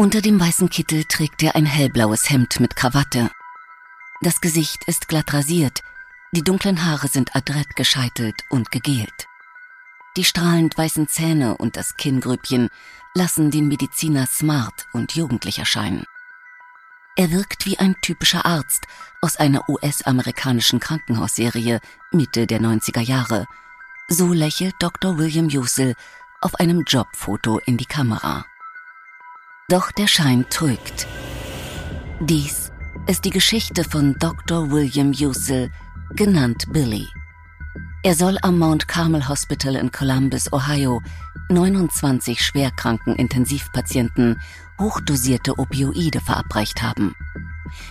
Unter dem weißen Kittel trägt er ein hellblaues Hemd mit Krawatte. Das Gesicht ist glatt rasiert, die dunklen Haare sind adrett gescheitelt und gegelt. Die strahlend weißen Zähne und das Kinngrübchen lassen den Mediziner smart und jugendlich erscheinen. Er wirkt wie ein typischer Arzt aus einer US-amerikanischen Krankenhausserie Mitte der 90er Jahre. So lächelt Dr. William Usel auf einem Jobfoto in die Kamera. Doch der Schein trügt. Dies ist die Geschichte von Dr. William Usel, genannt Billy. Er soll am Mount Carmel Hospital in Columbus, Ohio, 29 schwerkranken Intensivpatienten hochdosierte Opioide verabreicht haben.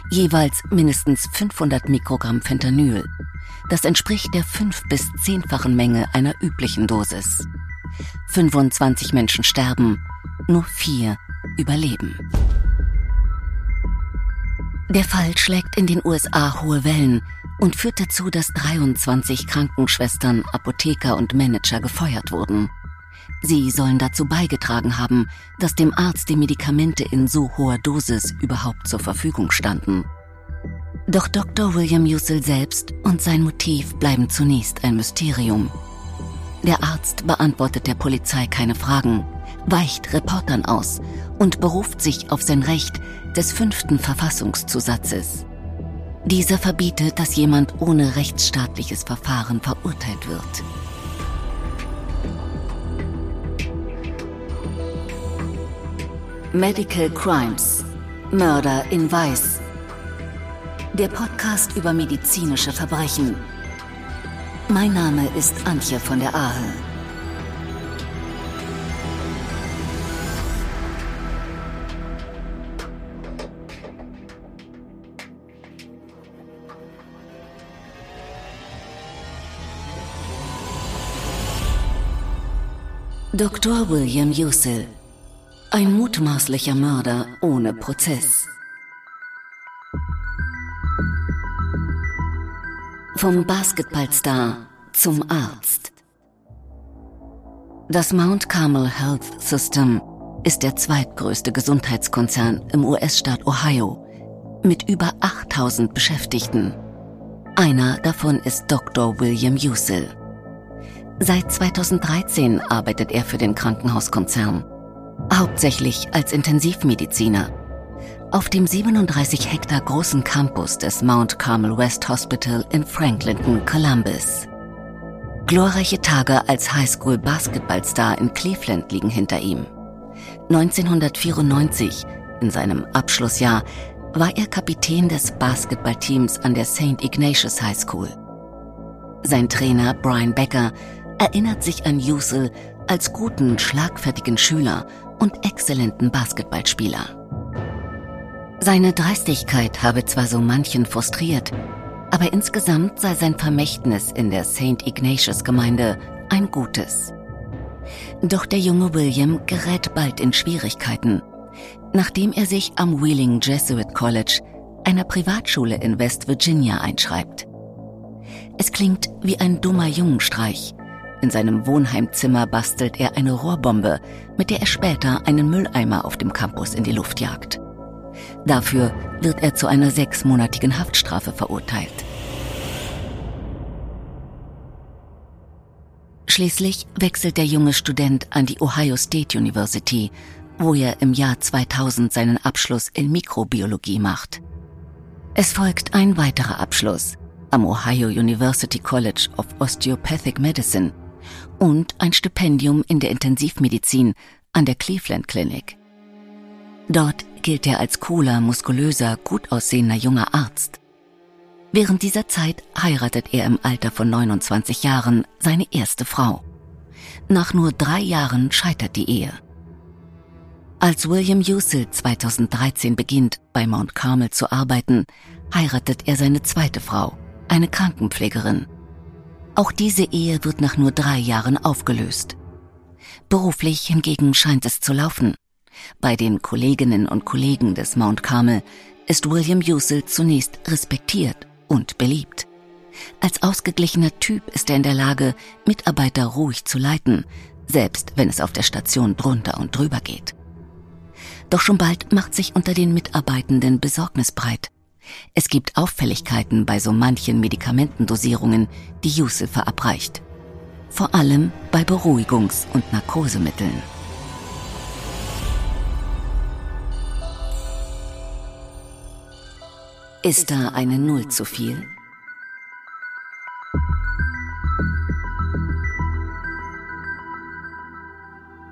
Jeweils mindestens 500 Mikrogramm Fentanyl. Das entspricht der fünf- bis zehnfachen Menge einer üblichen Dosis. 25 Menschen sterben, nur vier überleben. Der Fall schlägt in den USA hohe Wellen und führt dazu, dass 23 Krankenschwestern, Apotheker und Manager gefeuert wurden. Sie sollen dazu beigetragen haben, dass dem Arzt die Medikamente in so hoher Dosis überhaupt zur Verfügung standen. Doch Dr. William Ussel selbst und sein Motiv bleiben zunächst ein Mysterium. Der Arzt beantwortet der Polizei keine Fragen, weicht Reportern aus und beruft sich auf sein Recht des fünften Verfassungszusatzes. Dieser verbietet, dass jemand ohne rechtsstaatliches Verfahren verurteilt wird. Medical Crimes Mörder in Weiß Der Podcast über medizinische Verbrechen. Mein Name ist Antje von der Ahe. Dr. William Usil ein mutmaßlicher Mörder ohne Prozess. Vom Basketballstar zum Arzt. Das Mount Carmel Health System ist der zweitgrößte Gesundheitskonzern im US-Staat Ohio mit über 8000 Beschäftigten. Einer davon ist Dr. William Usil. Seit 2013 arbeitet er für den Krankenhauskonzern hauptsächlich als Intensivmediziner. Auf dem 37 Hektar großen Campus des Mount Carmel West Hospital in Franklinton, Columbus. Glorreiche Tage als Highschool-Basketballstar in Cleveland liegen hinter ihm. 1994, in seinem Abschlussjahr, war er Kapitän des Basketballteams an der St. Ignatius High School. Sein Trainer Brian Becker erinnert sich an Yusel als guten, schlagfertigen Schüler und exzellenten Basketballspieler. Seine Dreistigkeit habe zwar so manchen frustriert, aber insgesamt sei sein Vermächtnis in der St. Ignatius Gemeinde ein gutes. Doch der junge William gerät bald in Schwierigkeiten, nachdem er sich am Wheeling Jesuit College, einer Privatschule in West Virginia, einschreibt. Es klingt wie ein dummer Jungenstreich, in seinem Wohnheimzimmer bastelt er eine Rohrbombe, mit der er später einen Mülleimer auf dem Campus in die Luft jagt. Dafür wird er zu einer sechsmonatigen Haftstrafe verurteilt. Schließlich wechselt der junge Student an die Ohio State University, wo er im Jahr 2000 seinen Abschluss in Mikrobiologie macht. Es folgt ein weiterer Abschluss am Ohio University College of Osteopathic Medicine und ein Stipendium in der Intensivmedizin an der Cleveland Clinic. Dort gilt er als cooler, muskulöser, gut aussehender junger Arzt. Während dieser Zeit heiratet er im Alter von 29 Jahren seine erste Frau. Nach nur drei Jahren scheitert die Ehe. Als William Usil 2013 beginnt, bei Mount Carmel zu arbeiten, heiratet er seine zweite Frau, eine Krankenpflegerin. Auch diese Ehe wird nach nur drei Jahren aufgelöst. Beruflich hingegen scheint es zu laufen. Bei den Kolleginnen und Kollegen des Mount Carmel ist William Usil zunächst respektiert und beliebt. Als ausgeglichener Typ ist er in der Lage, Mitarbeiter ruhig zu leiten, selbst wenn es auf der Station drunter und drüber geht. Doch schon bald macht sich unter den Mitarbeitenden Besorgnis breit. Es gibt Auffälligkeiten bei so manchen Medikamentendosierungen, die Yusuf verabreicht. Vor allem bei Beruhigungs- und Narkosemitteln. Ist da eine Null zu viel?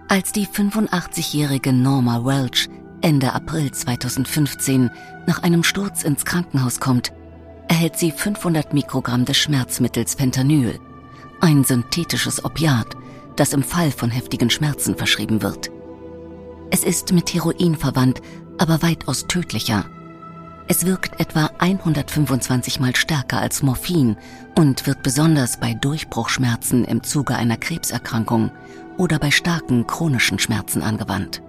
Als die 85-jährige Norma Welch Ende April 2015 nach einem Sturz ins Krankenhaus kommt, erhält sie 500 Mikrogramm des Schmerzmittels Fentanyl, ein synthetisches Opiat, das im Fall von heftigen Schmerzen verschrieben wird. Es ist mit Heroin verwandt, aber weitaus tödlicher. Es wirkt etwa 125 mal stärker als Morphin und wird besonders bei Durchbruchschmerzen im Zuge einer Krebserkrankung oder bei starken chronischen Schmerzen angewandt.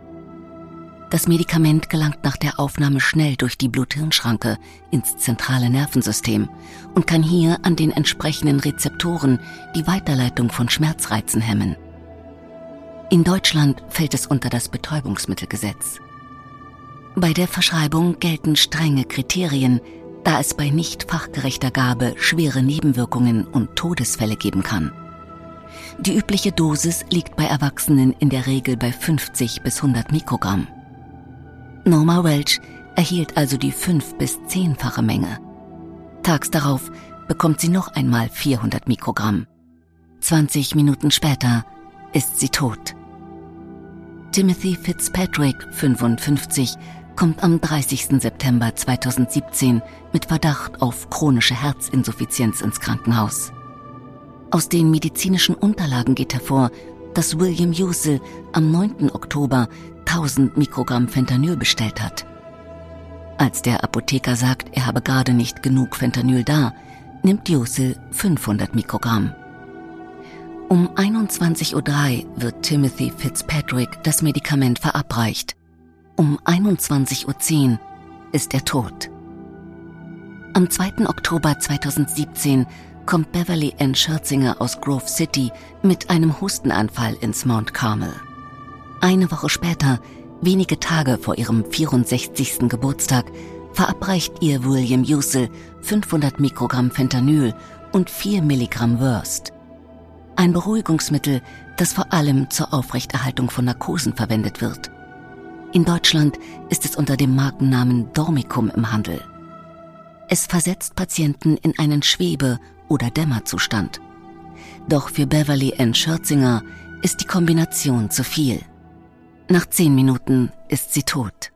Das Medikament gelangt nach der Aufnahme schnell durch die Blut-Hirn-Schranke ins zentrale Nervensystem und kann hier an den entsprechenden Rezeptoren die Weiterleitung von Schmerzreizen hemmen. In Deutschland fällt es unter das Betäubungsmittelgesetz. Bei der Verschreibung gelten strenge Kriterien, da es bei nicht fachgerechter Gabe schwere Nebenwirkungen und Todesfälle geben kann. Die übliche Dosis liegt bei Erwachsenen in der Regel bei 50 bis 100 Mikrogramm. Norma Welch erhielt also die fünf- bis zehnfache Menge. Tags darauf bekommt sie noch einmal 400 Mikrogramm. 20 Minuten später ist sie tot. Timothy Fitzpatrick, 55, kommt am 30. September 2017 mit Verdacht auf chronische Herzinsuffizienz ins Krankenhaus. Aus den medizinischen Unterlagen geht hervor, dass William Usel am 9. Oktober 1000 Mikrogramm Fentanyl bestellt hat. Als der Apotheker sagt, er habe gerade nicht genug Fentanyl da, nimmt Usel 500 Mikrogramm. Um 21.03 Uhr wird Timothy Fitzpatrick das Medikament verabreicht. Um 21.10 Uhr ist er tot. Am 2. Oktober 2017 kommt Beverly Ann Scherzinger aus Grove City mit einem Hustenanfall ins Mount Carmel. Eine Woche später, wenige Tage vor ihrem 64. Geburtstag, verabreicht ihr William Usel 500 Mikrogramm Fentanyl und 4 Milligramm Wurst. Ein Beruhigungsmittel, das vor allem zur Aufrechterhaltung von Narkosen verwendet wird. In Deutschland ist es unter dem Markennamen Dormicum im Handel. Es versetzt Patienten in einen Schwebe- oder Dämmerzustand. Doch für Beverly Ann Scherzinger ist die Kombination zu viel. Nach zehn Minuten ist sie tot.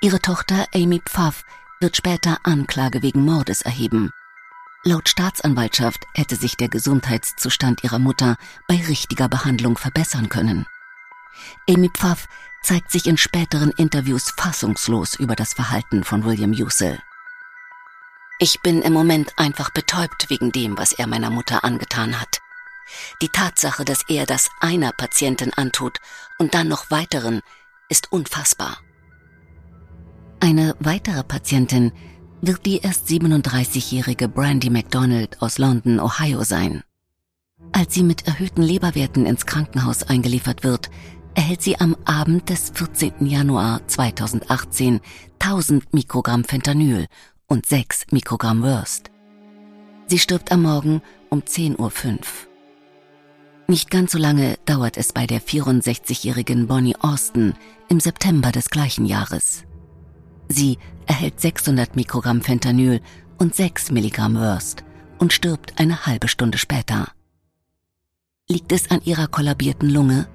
Ihre Tochter Amy Pfaff wird später Anklage wegen Mordes erheben. Laut Staatsanwaltschaft hätte sich der Gesundheitszustand ihrer Mutter bei richtiger Behandlung verbessern können. Amy Pfaff zeigt sich in späteren Interviews fassungslos über das Verhalten von William Usel. Ich bin im Moment einfach betäubt wegen dem, was er meiner Mutter angetan hat. Die Tatsache, dass er das einer Patientin antut und dann noch weiteren, ist unfassbar. Eine weitere Patientin wird die erst 37-jährige Brandy MacDonald aus London, Ohio sein. Als sie mit erhöhten Leberwerten ins Krankenhaus eingeliefert wird, erhält sie am Abend des 14. Januar 2018 1000 Mikrogramm Fentanyl und 6 Mikrogramm Wurst. Sie stirbt am Morgen um 10.05 Uhr. Nicht ganz so lange dauert es bei der 64-jährigen Bonnie Austin im September des gleichen Jahres. Sie erhält 600 Mikrogramm Fentanyl und 6 Milligramm Wurst und stirbt eine halbe Stunde später. Liegt es an ihrer kollabierten Lunge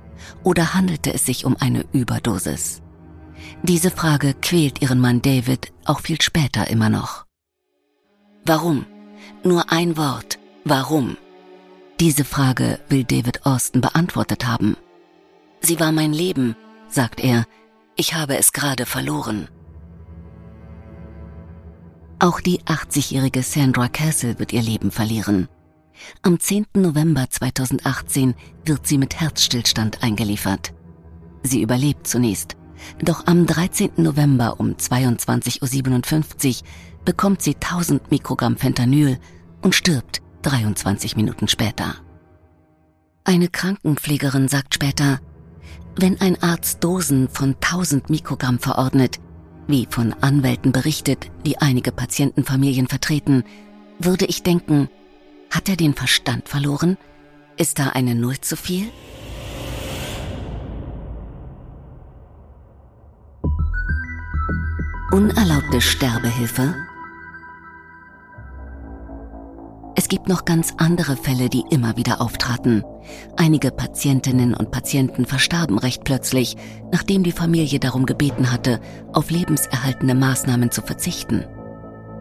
oder handelte es sich um eine Überdosis? Diese Frage quält ihren Mann David auch viel später immer noch. Warum? Nur ein Wort. Warum? Diese Frage will David Austin beantwortet haben. Sie war mein Leben, sagt er. Ich habe es gerade verloren. Auch die 80-jährige Sandra Castle wird ihr Leben verlieren. Am 10. November 2018 wird sie mit Herzstillstand eingeliefert. Sie überlebt zunächst, doch am 13. November um 22.57 Uhr bekommt sie 1000 Mikrogramm Fentanyl und stirbt 23 Minuten später. Eine Krankenpflegerin sagt später, wenn ein Arzt Dosen von 1000 Mikrogramm verordnet, wie von Anwälten berichtet, die einige Patientenfamilien vertreten, würde ich denken, hat er den Verstand verloren? Ist da eine Null zu viel? Unerlaubte Sterbehilfe Es gibt noch ganz andere Fälle, die immer wieder auftraten. Einige Patientinnen und Patienten verstarben recht plötzlich, nachdem die Familie darum gebeten hatte, auf lebenserhaltende Maßnahmen zu verzichten.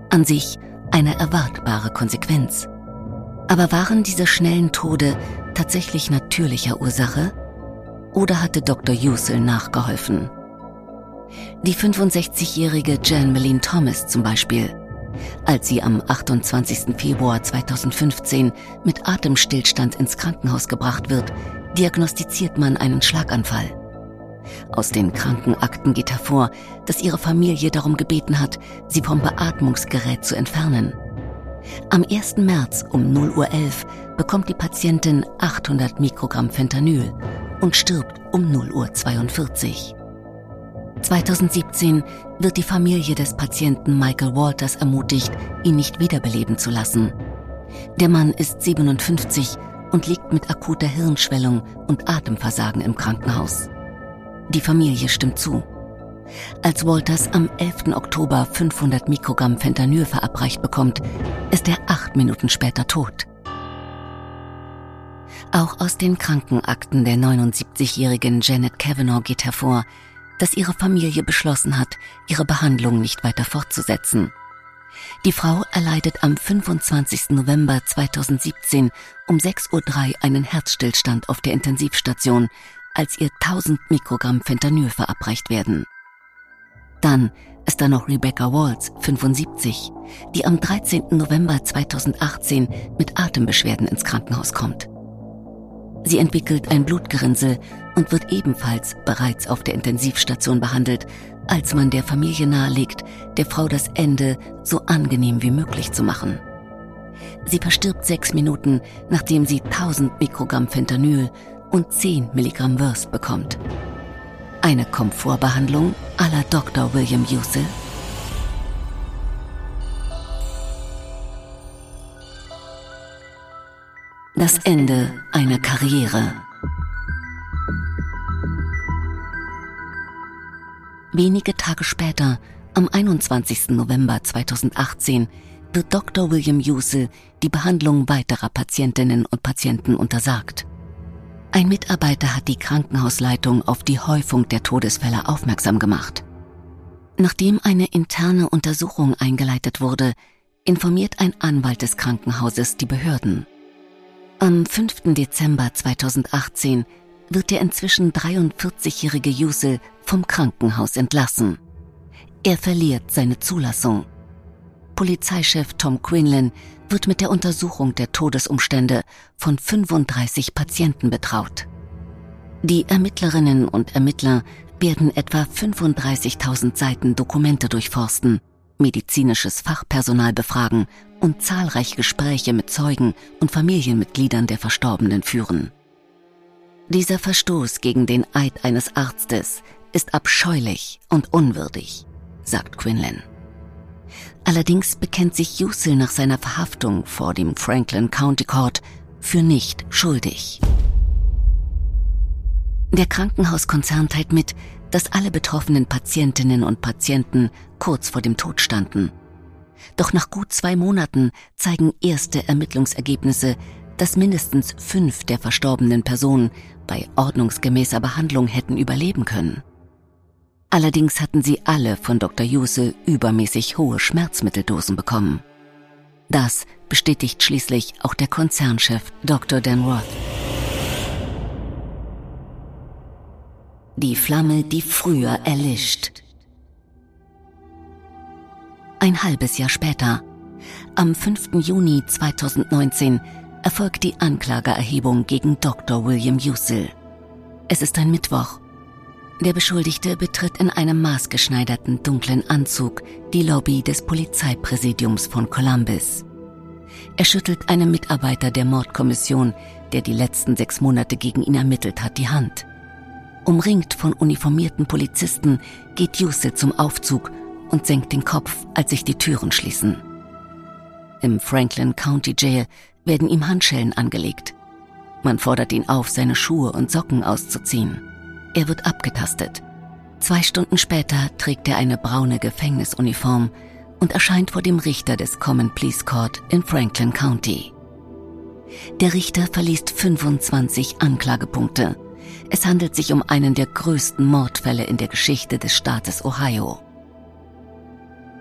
An sich eine erwartbare Konsequenz. Aber waren diese schnellen Tode tatsächlich natürlicher Ursache? Oder hatte Dr. Yusel nachgeholfen? Die 65-jährige Jan Meline Thomas zum Beispiel als sie am 28. Februar 2015 mit Atemstillstand ins Krankenhaus gebracht wird, diagnostiziert man einen Schlaganfall. Aus den Krankenakten geht hervor, dass ihre Familie darum gebeten hat, sie vom Beatmungsgerät zu entfernen. Am 1. März um 0.11 Uhr bekommt die Patientin 800 Mikrogramm Fentanyl und stirbt um 0.42 Uhr. 2017 wird die Familie des Patienten Michael Walters ermutigt, ihn nicht wiederbeleben zu lassen. Der Mann ist 57 und liegt mit akuter Hirnschwellung und Atemversagen im Krankenhaus. Die Familie stimmt zu. Als Walters am 11. Oktober 500 Mikrogramm Fentanyl verabreicht bekommt, ist er acht Minuten später tot. Auch aus den Krankenakten der 79-jährigen Janet Kavanaugh geht hervor, dass ihre Familie beschlossen hat, ihre Behandlung nicht weiter fortzusetzen. Die Frau erleidet am 25. November 2017 um 6.03 Uhr einen Herzstillstand auf der Intensivstation, als ihr 1000 Mikrogramm Fentanyl verabreicht werden. Dann ist da noch Rebecca Walls, 75, die am 13. November 2018 mit Atembeschwerden ins Krankenhaus kommt. Sie entwickelt ein Blutgerinnsel und wird ebenfalls bereits auf der Intensivstation behandelt, als man der Familie nahelegt, der Frau das Ende so angenehm wie möglich zu machen. Sie verstirbt sechs Minuten, nachdem sie 1000 Mikrogramm Fentanyl und 10 Milligramm Wurst bekommt. Eine Komfortbehandlung la Dr. William Yusel Das Ende einer Karriere. Wenige Tage später, am 21. November 2018, wird Dr. William Yusel die Behandlung weiterer Patientinnen und Patienten untersagt. Ein Mitarbeiter hat die Krankenhausleitung auf die Häufung der Todesfälle aufmerksam gemacht. Nachdem eine interne Untersuchung eingeleitet wurde, informiert ein Anwalt des Krankenhauses die Behörden. Am 5. Dezember 2018 wird der inzwischen 43-jährige Yusel vom Krankenhaus entlassen. Er verliert seine Zulassung. Polizeichef Tom Quinlan wird mit der Untersuchung der Todesumstände von 35 Patienten betraut. Die Ermittlerinnen und Ermittler werden etwa 35.000 Seiten Dokumente durchforsten, medizinisches Fachpersonal befragen und zahlreiche Gespräche mit Zeugen und Familienmitgliedern der Verstorbenen führen. Dieser Verstoß gegen den Eid eines Arztes ist abscheulich und unwürdig, sagt Quinlan. Allerdings bekennt sich Yusil nach seiner Verhaftung vor dem Franklin County Court für nicht schuldig. Der Krankenhauskonzern teilt mit, dass alle betroffenen Patientinnen und Patienten kurz vor dem Tod standen. Doch nach gut zwei Monaten zeigen erste Ermittlungsergebnisse, dass mindestens fünf der verstorbenen Personen bei ordnungsgemäßer Behandlung hätten überleben können. Allerdings hatten sie alle von Dr. Juse übermäßig hohe Schmerzmitteldosen bekommen. Das bestätigt schließlich auch der Konzernchef Dr. Dan Roth. Die Flamme, die früher erlischt. Ein halbes Jahr später, am 5. Juni 2019, erfolgt die Anklageerhebung gegen Dr. William Yusil. Es ist ein Mittwoch. Der Beschuldigte betritt in einem maßgeschneiderten dunklen Anzug die Lobby des Polizeipräsidiums von Columbus. Er schüttelt einem Mitarbeiter der Mordkommission, der die letzten sechs Monate gegen ihn ermittelt hat, die Hand. Umringt von uniformierten Polizisten geht Yusel zum Aufzug und senkt den Kopf, als sich die Türen schließen. Im Franklin County Jail werden ihm Handschellen angelegt. Man fordert ihn auf, seine Schuhe und Socken auszuziehen. Er wird abgetastet. Zwei Stunden später trägt er eine braune Gefängnisuniform und erscheint vor dem Richter des Common Pleas Court in Franklin County. Der Richter verliest 25 Anklagepunkte. Es handelt sich um einen der größten Mordfälle in der Geschichte des Staates Ohio.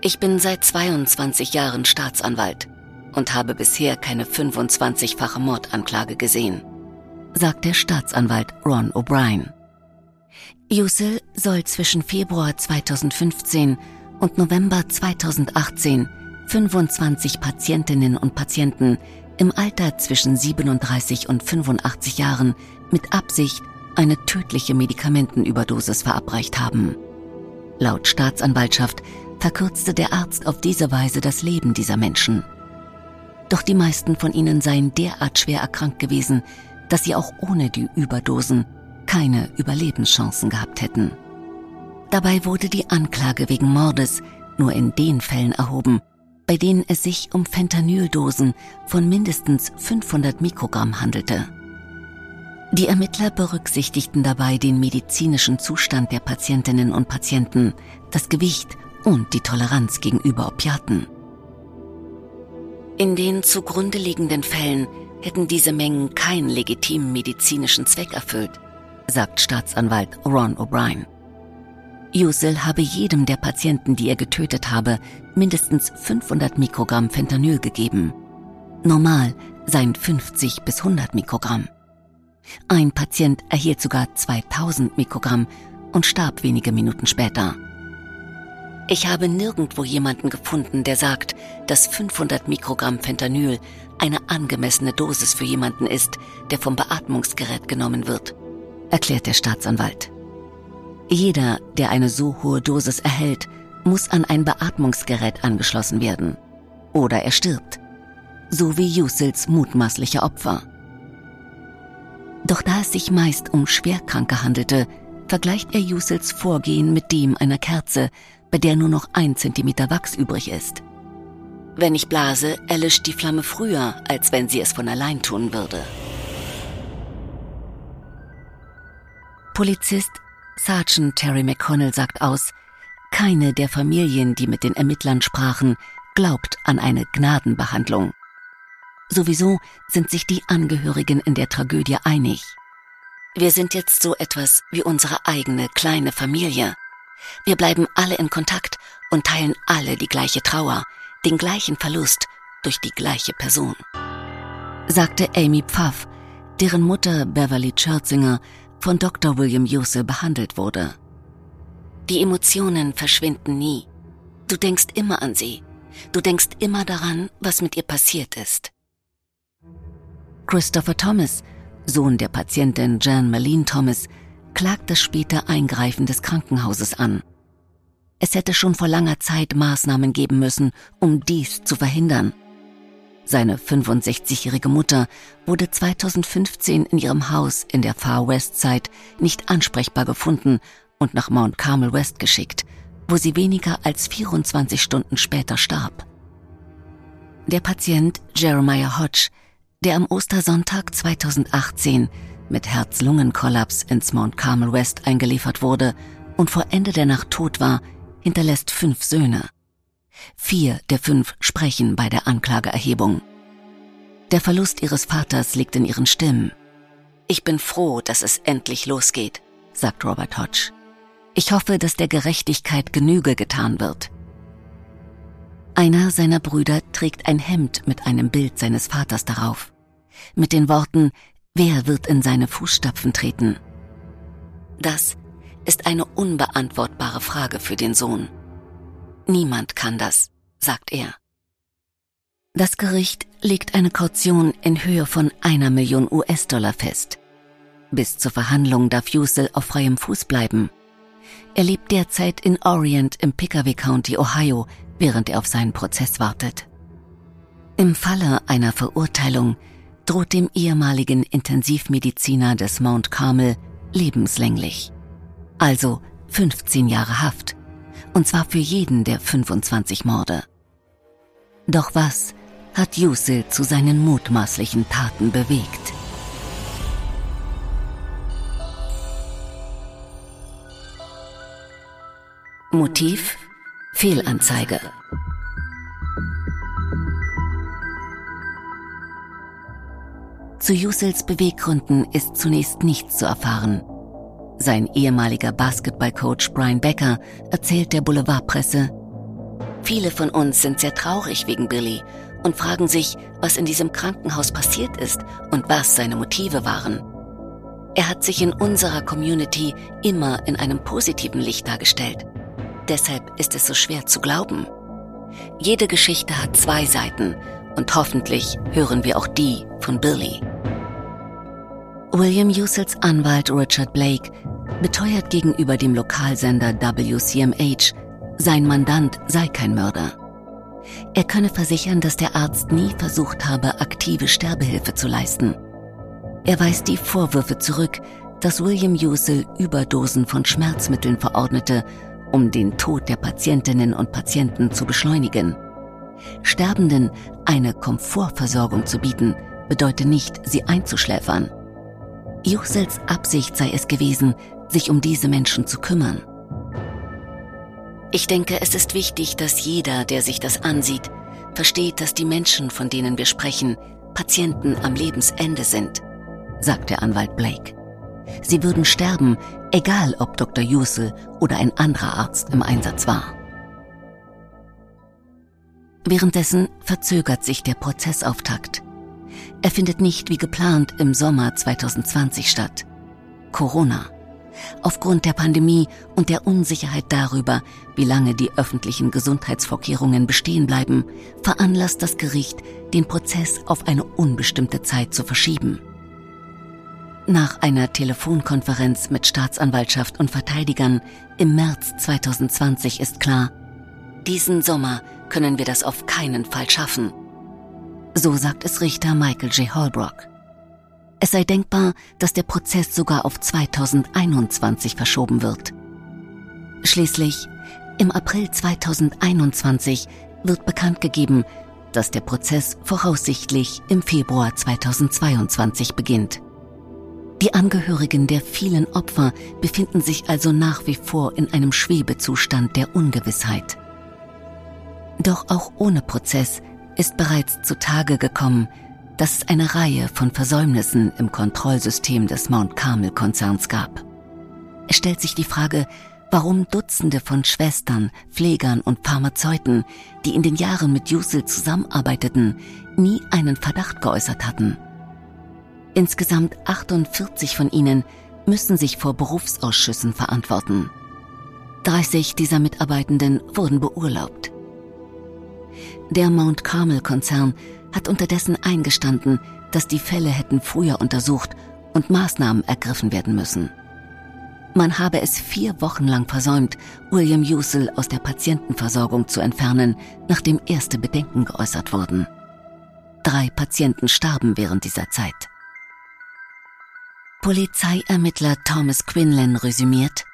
Ich bin seit 22 Jahren Staatsanwalt und habe bisher keine 25-fache Mordanklage gesehen, sagt der Staatsanwalt Ron O'Brien. Yusel soll zwischen Februar 2015 und November 2018 25 Patientinnen und Patienten im Alter zwischen 37 und 85 Jahren mit Absicht eine tödliche Medikamentenüberdosis verabreicht haben. Laut Staatsanwaltschaft verkürzte der Arzt auf diese Weise das Leben dieser Menschen. Doch die meisten von ihnen seien derart schwer erkrankt gewesen, dass sie auch ohne die Überdosen keine Überlebenschancen gehabt hätten. Dabei wurde die Anklage wegen Mordes nur in den Fällen erhoben, bei denen es sich um Fentanyl-Dosen von mindestens 500 Mikrogramm handelte. Die Ermittler berücksichtigten dabei den medizinischen Zustand der Patientinnen und Patienten, das Gewicht und die Toleranz gegenüber Opiaten. In den zugrunde liegenden Fällen hätten diese Mengen keinen legitimen medizinischen Zweck erfüllt, sagt Staatsanwalt Ron O'Brien. Yusil habe jedem der Patienten, die er getötet habe, mindestens 500 Mikrogramm Fentanyl gegeben. Normal seien 50 bis 100 Mikrogramm. Ein Patient erhielt sogar 2000 Mikrogramm und starb wenige Minuten später. Ich habe nirgendwo jemanden gefunden, der sagt, dass 500 Mikrogramm Fentanyl eine angemessene Dosis für jemanden ist, der vom Beatmungsgerät genommen wird, erklärt der Staatsanwalt. Jeder, der eine so hohe Dosis erhält, muss an ein Beatmungsgerät angeschlossen werden. Oder er stirbt. So wie Yusils mutmaßliche Opfer. Doch da es sich meist um Schwerkranke handelte, vergleicht er Yusils Vorgehen mit dem einer Kerze, bei der nur noch ein Zentimeter Wachs übrig ist. Wenn ich blase, erlischt die Flamme früher, als wenn sie es von allein tun würde. Polizist Sergeant Terry McConnell sagt aus, keine der Familien, die mit den Ermittlern sprachen, glaubt an eine Gnadenbehandlung. Sowieso sind sich die Angehörigen in der Tragödie einig. Wir sind jetzt so etwas wie unsere eigene kleine Familie. Wir bleiben alle in Kontakt und teilen alle die gleiche Trauer, den gleichen Verlust durch die gleiche Person. Sagte Amy Pfaff, deren Mutter Beverly Scherzinger von Dr. William Yuse behandelt wurde. Die Emotionen verschwinden nie. Du denkst immer an sie. Du denkst immer daran, was mit ihr passiert ist. Christopher Thomas, Sohn der Patientin Jan Malene Thomas, klagt das späte Eingreifen des Krankenhauses an. Es hätte schon vor langer Zeit Maßnahmen geben müssen, um dies zu verhindern. Seine 65-jährige Mutter wurde 2015 in ihrem Haus in der Far West Side nicht ansprechbar gefunden und nach Mount Carmel West geschickt, wo sie weniger als 24 Stunden später starb. Der Patient Jeremiah Hodge, der am Ostersonntag 2018 mit Herz-Lungen-Kollaps ins Mount Carmel West eingeliefert wurde und vor Ende der Nacht tot war, hinterlässt fünf Söhne. Vier der fünf sprechen bei der Anklageerhebung. Der Verlust ihres Vaters liegt in ihren Stimmen. Ich bin froh, dass es endlich losgeht, sagt Robert Hodge. Ich hoffe, dass der Gerechtigkeit Genüge getan wird. Einer seiner Brüder trägt ein Hemd mit einem Bild seines Vaters darauf. Mit den Worten, wer wird in seine Fußstapfen treten? Das ist eine unbeantwortbare Frage für den Sohn. Niemand kann das, sagt er. Das Gericht legt eine Kaution in Höhe von einer Million US-Dollar fest. Bis zur Verhandlung darf Yusel auf freiem Fuß bleiben. Er lebt derzeit in Orient im Pickaway County, Ohio, während er auf seinen Prozess wartet. Im Falle einer Verurteilung droht dem ehemaligen Intensivmediziner des Mount Carmel lebenslänglich. Also 15 Jahre Haft. Und zwar für jeden der 25 Morde. Doch was hat Yusil zu seinen mutmaßlichen Taten bewegt? Motiv Fehlanzeige. Zu Yusels Beweggründen ist zunächst nichts zu erfahren. Sein ehemaliger Basketballcoach Brian Becker erzählt der Boulevardpresse, Viele von uns sind sehr traurig wegen Billy und fragen sich, was in diesem Krankenhaus passiert ist und was seine Motive waren. Er hat sich in unserer Community immer in einem positiven Licht dargestellt. Deshalb ist es so schwer zu glauben. Jede Geschichte hat zwei Seiten und hoffentlich hören wir auch die von Billy. William Usels Anwalt Richard Blake beteuert gegenüber dem Lokalsender WCMH, sein Mandant sei kein Mörder. Er könne versichern, dass der Arzt nie versucht habe, aktive Sterbehilfe zu leisten. Er weist die Vorwürfe zurück, dass William Usel Überdosen von Schmerzmitteln verordnete um den Tod der Patientinnen und Patienten zu beschleunigen. Sterbenden eine Komfortversorgung zu bieten, bedeutet nicht, sie einzuschläfern. Jusels Absicht sei es gewesen, sich um diese Menschen zu kümmern. Ich denke, es ist wichtig, dass jeder, der sich das ansieht, versteht, dass die Menschen, von denen wir sprechen, Patienten am Lebensende sind, sagt der Anwalt Blake. Sie würden sterben, egal ob Dr. Yusel oder ein anderer Arzt im Einsatz war. Währenddessen verzögert sich der Prozessauftakt. Er findet nicht wie geplant im Sommer 2020 statt. Corona. Aufgrund der Pandemie und der Unsicherheit darüber, wie lange die öffentlichen Gesundheitsvorkehrungen bestehen bleiben, veranlasst das Gericht, den Prozess auf eine unbestimmte Zeit zu verschieben. Nach einer Telefonkonferenz mit Staatsanwaltschaft und Verteidigern im März 2020 ist klar, diesen Sommer können wir das auf keinen Fall schaffen. So sagt es Richter Michael J. Holbrook. Es sei denkbar, dass der Prozess sogar auf 2021 verschoben wird. Schließlich, im April 2021 wird bekannt gegeben, dass der Prozess voraussichtlich im Februar 2022 beginnt. Die Angehörigen der vielen Opfer befinden sich also nach wie vor in einem Schwebezustand der Ungewissheit. Doch auch ohne Prozess ist bereits zutage gekommen, dass es eine Reihe von Versäumnissen im Kontrollsystem des Mount Carmel-Konzerns gab. Es stellt sich die Frage, warum Dutzende von Schwestern, Pflegern und Pharmazeuten, die in den Jahren mit Jusel zusammenarbeiteten, nie einen Verdacht geäußert hatten. Insgesamt 48 von ihnen müssen sich vor Berufsausschüssen verantworten. 30 dieser Mitarbeitenden wurden beurlaubt. Der Mount Carmel-Konzern hat unterdessen eingestanden, dass die Fälle hätten früher untersucht und Maßnahmen ergriffen werden müssen. Man habe es vier Wochen lang versäumt, William Usel aus der Patientenversorgung zu entfernen, nachdem erste Bedenken geäußert wurden. Drei Patienten starben während dieser Zeit. Polizeiermittler Thomas Quinlan resümiert,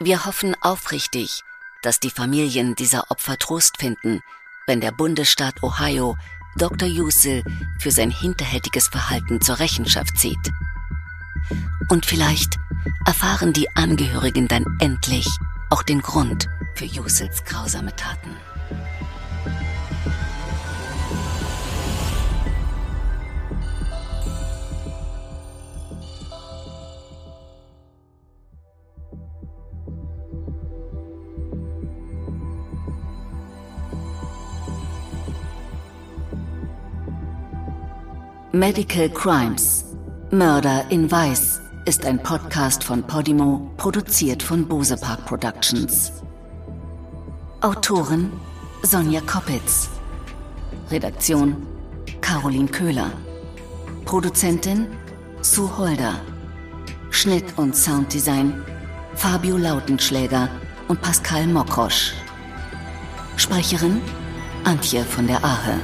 wir hoffen aufrichtig, dass die Familien dieser Opfer Trost finden, wenn der Bundesstaat Ohio Dr. Yusel für sein hinterhältiges Verhalten zur Rechenschaft zieht. Und vielleicht erfahren die Angehörigen dann endlich auch den Grund für Yusels grausame Taten. Medical Crimes Mörder in Weiß ist ein Podcast von Podimo, produziert von Bose Park Productions. Autorin Sonja Koppitz. Redaktion Caroline Köhler. Produzentin Sue Holder. Schnitt und Sounddesign Fabio Lautenschläger und Pascal Mokrosch. Sprecherin Antje von der Ahe.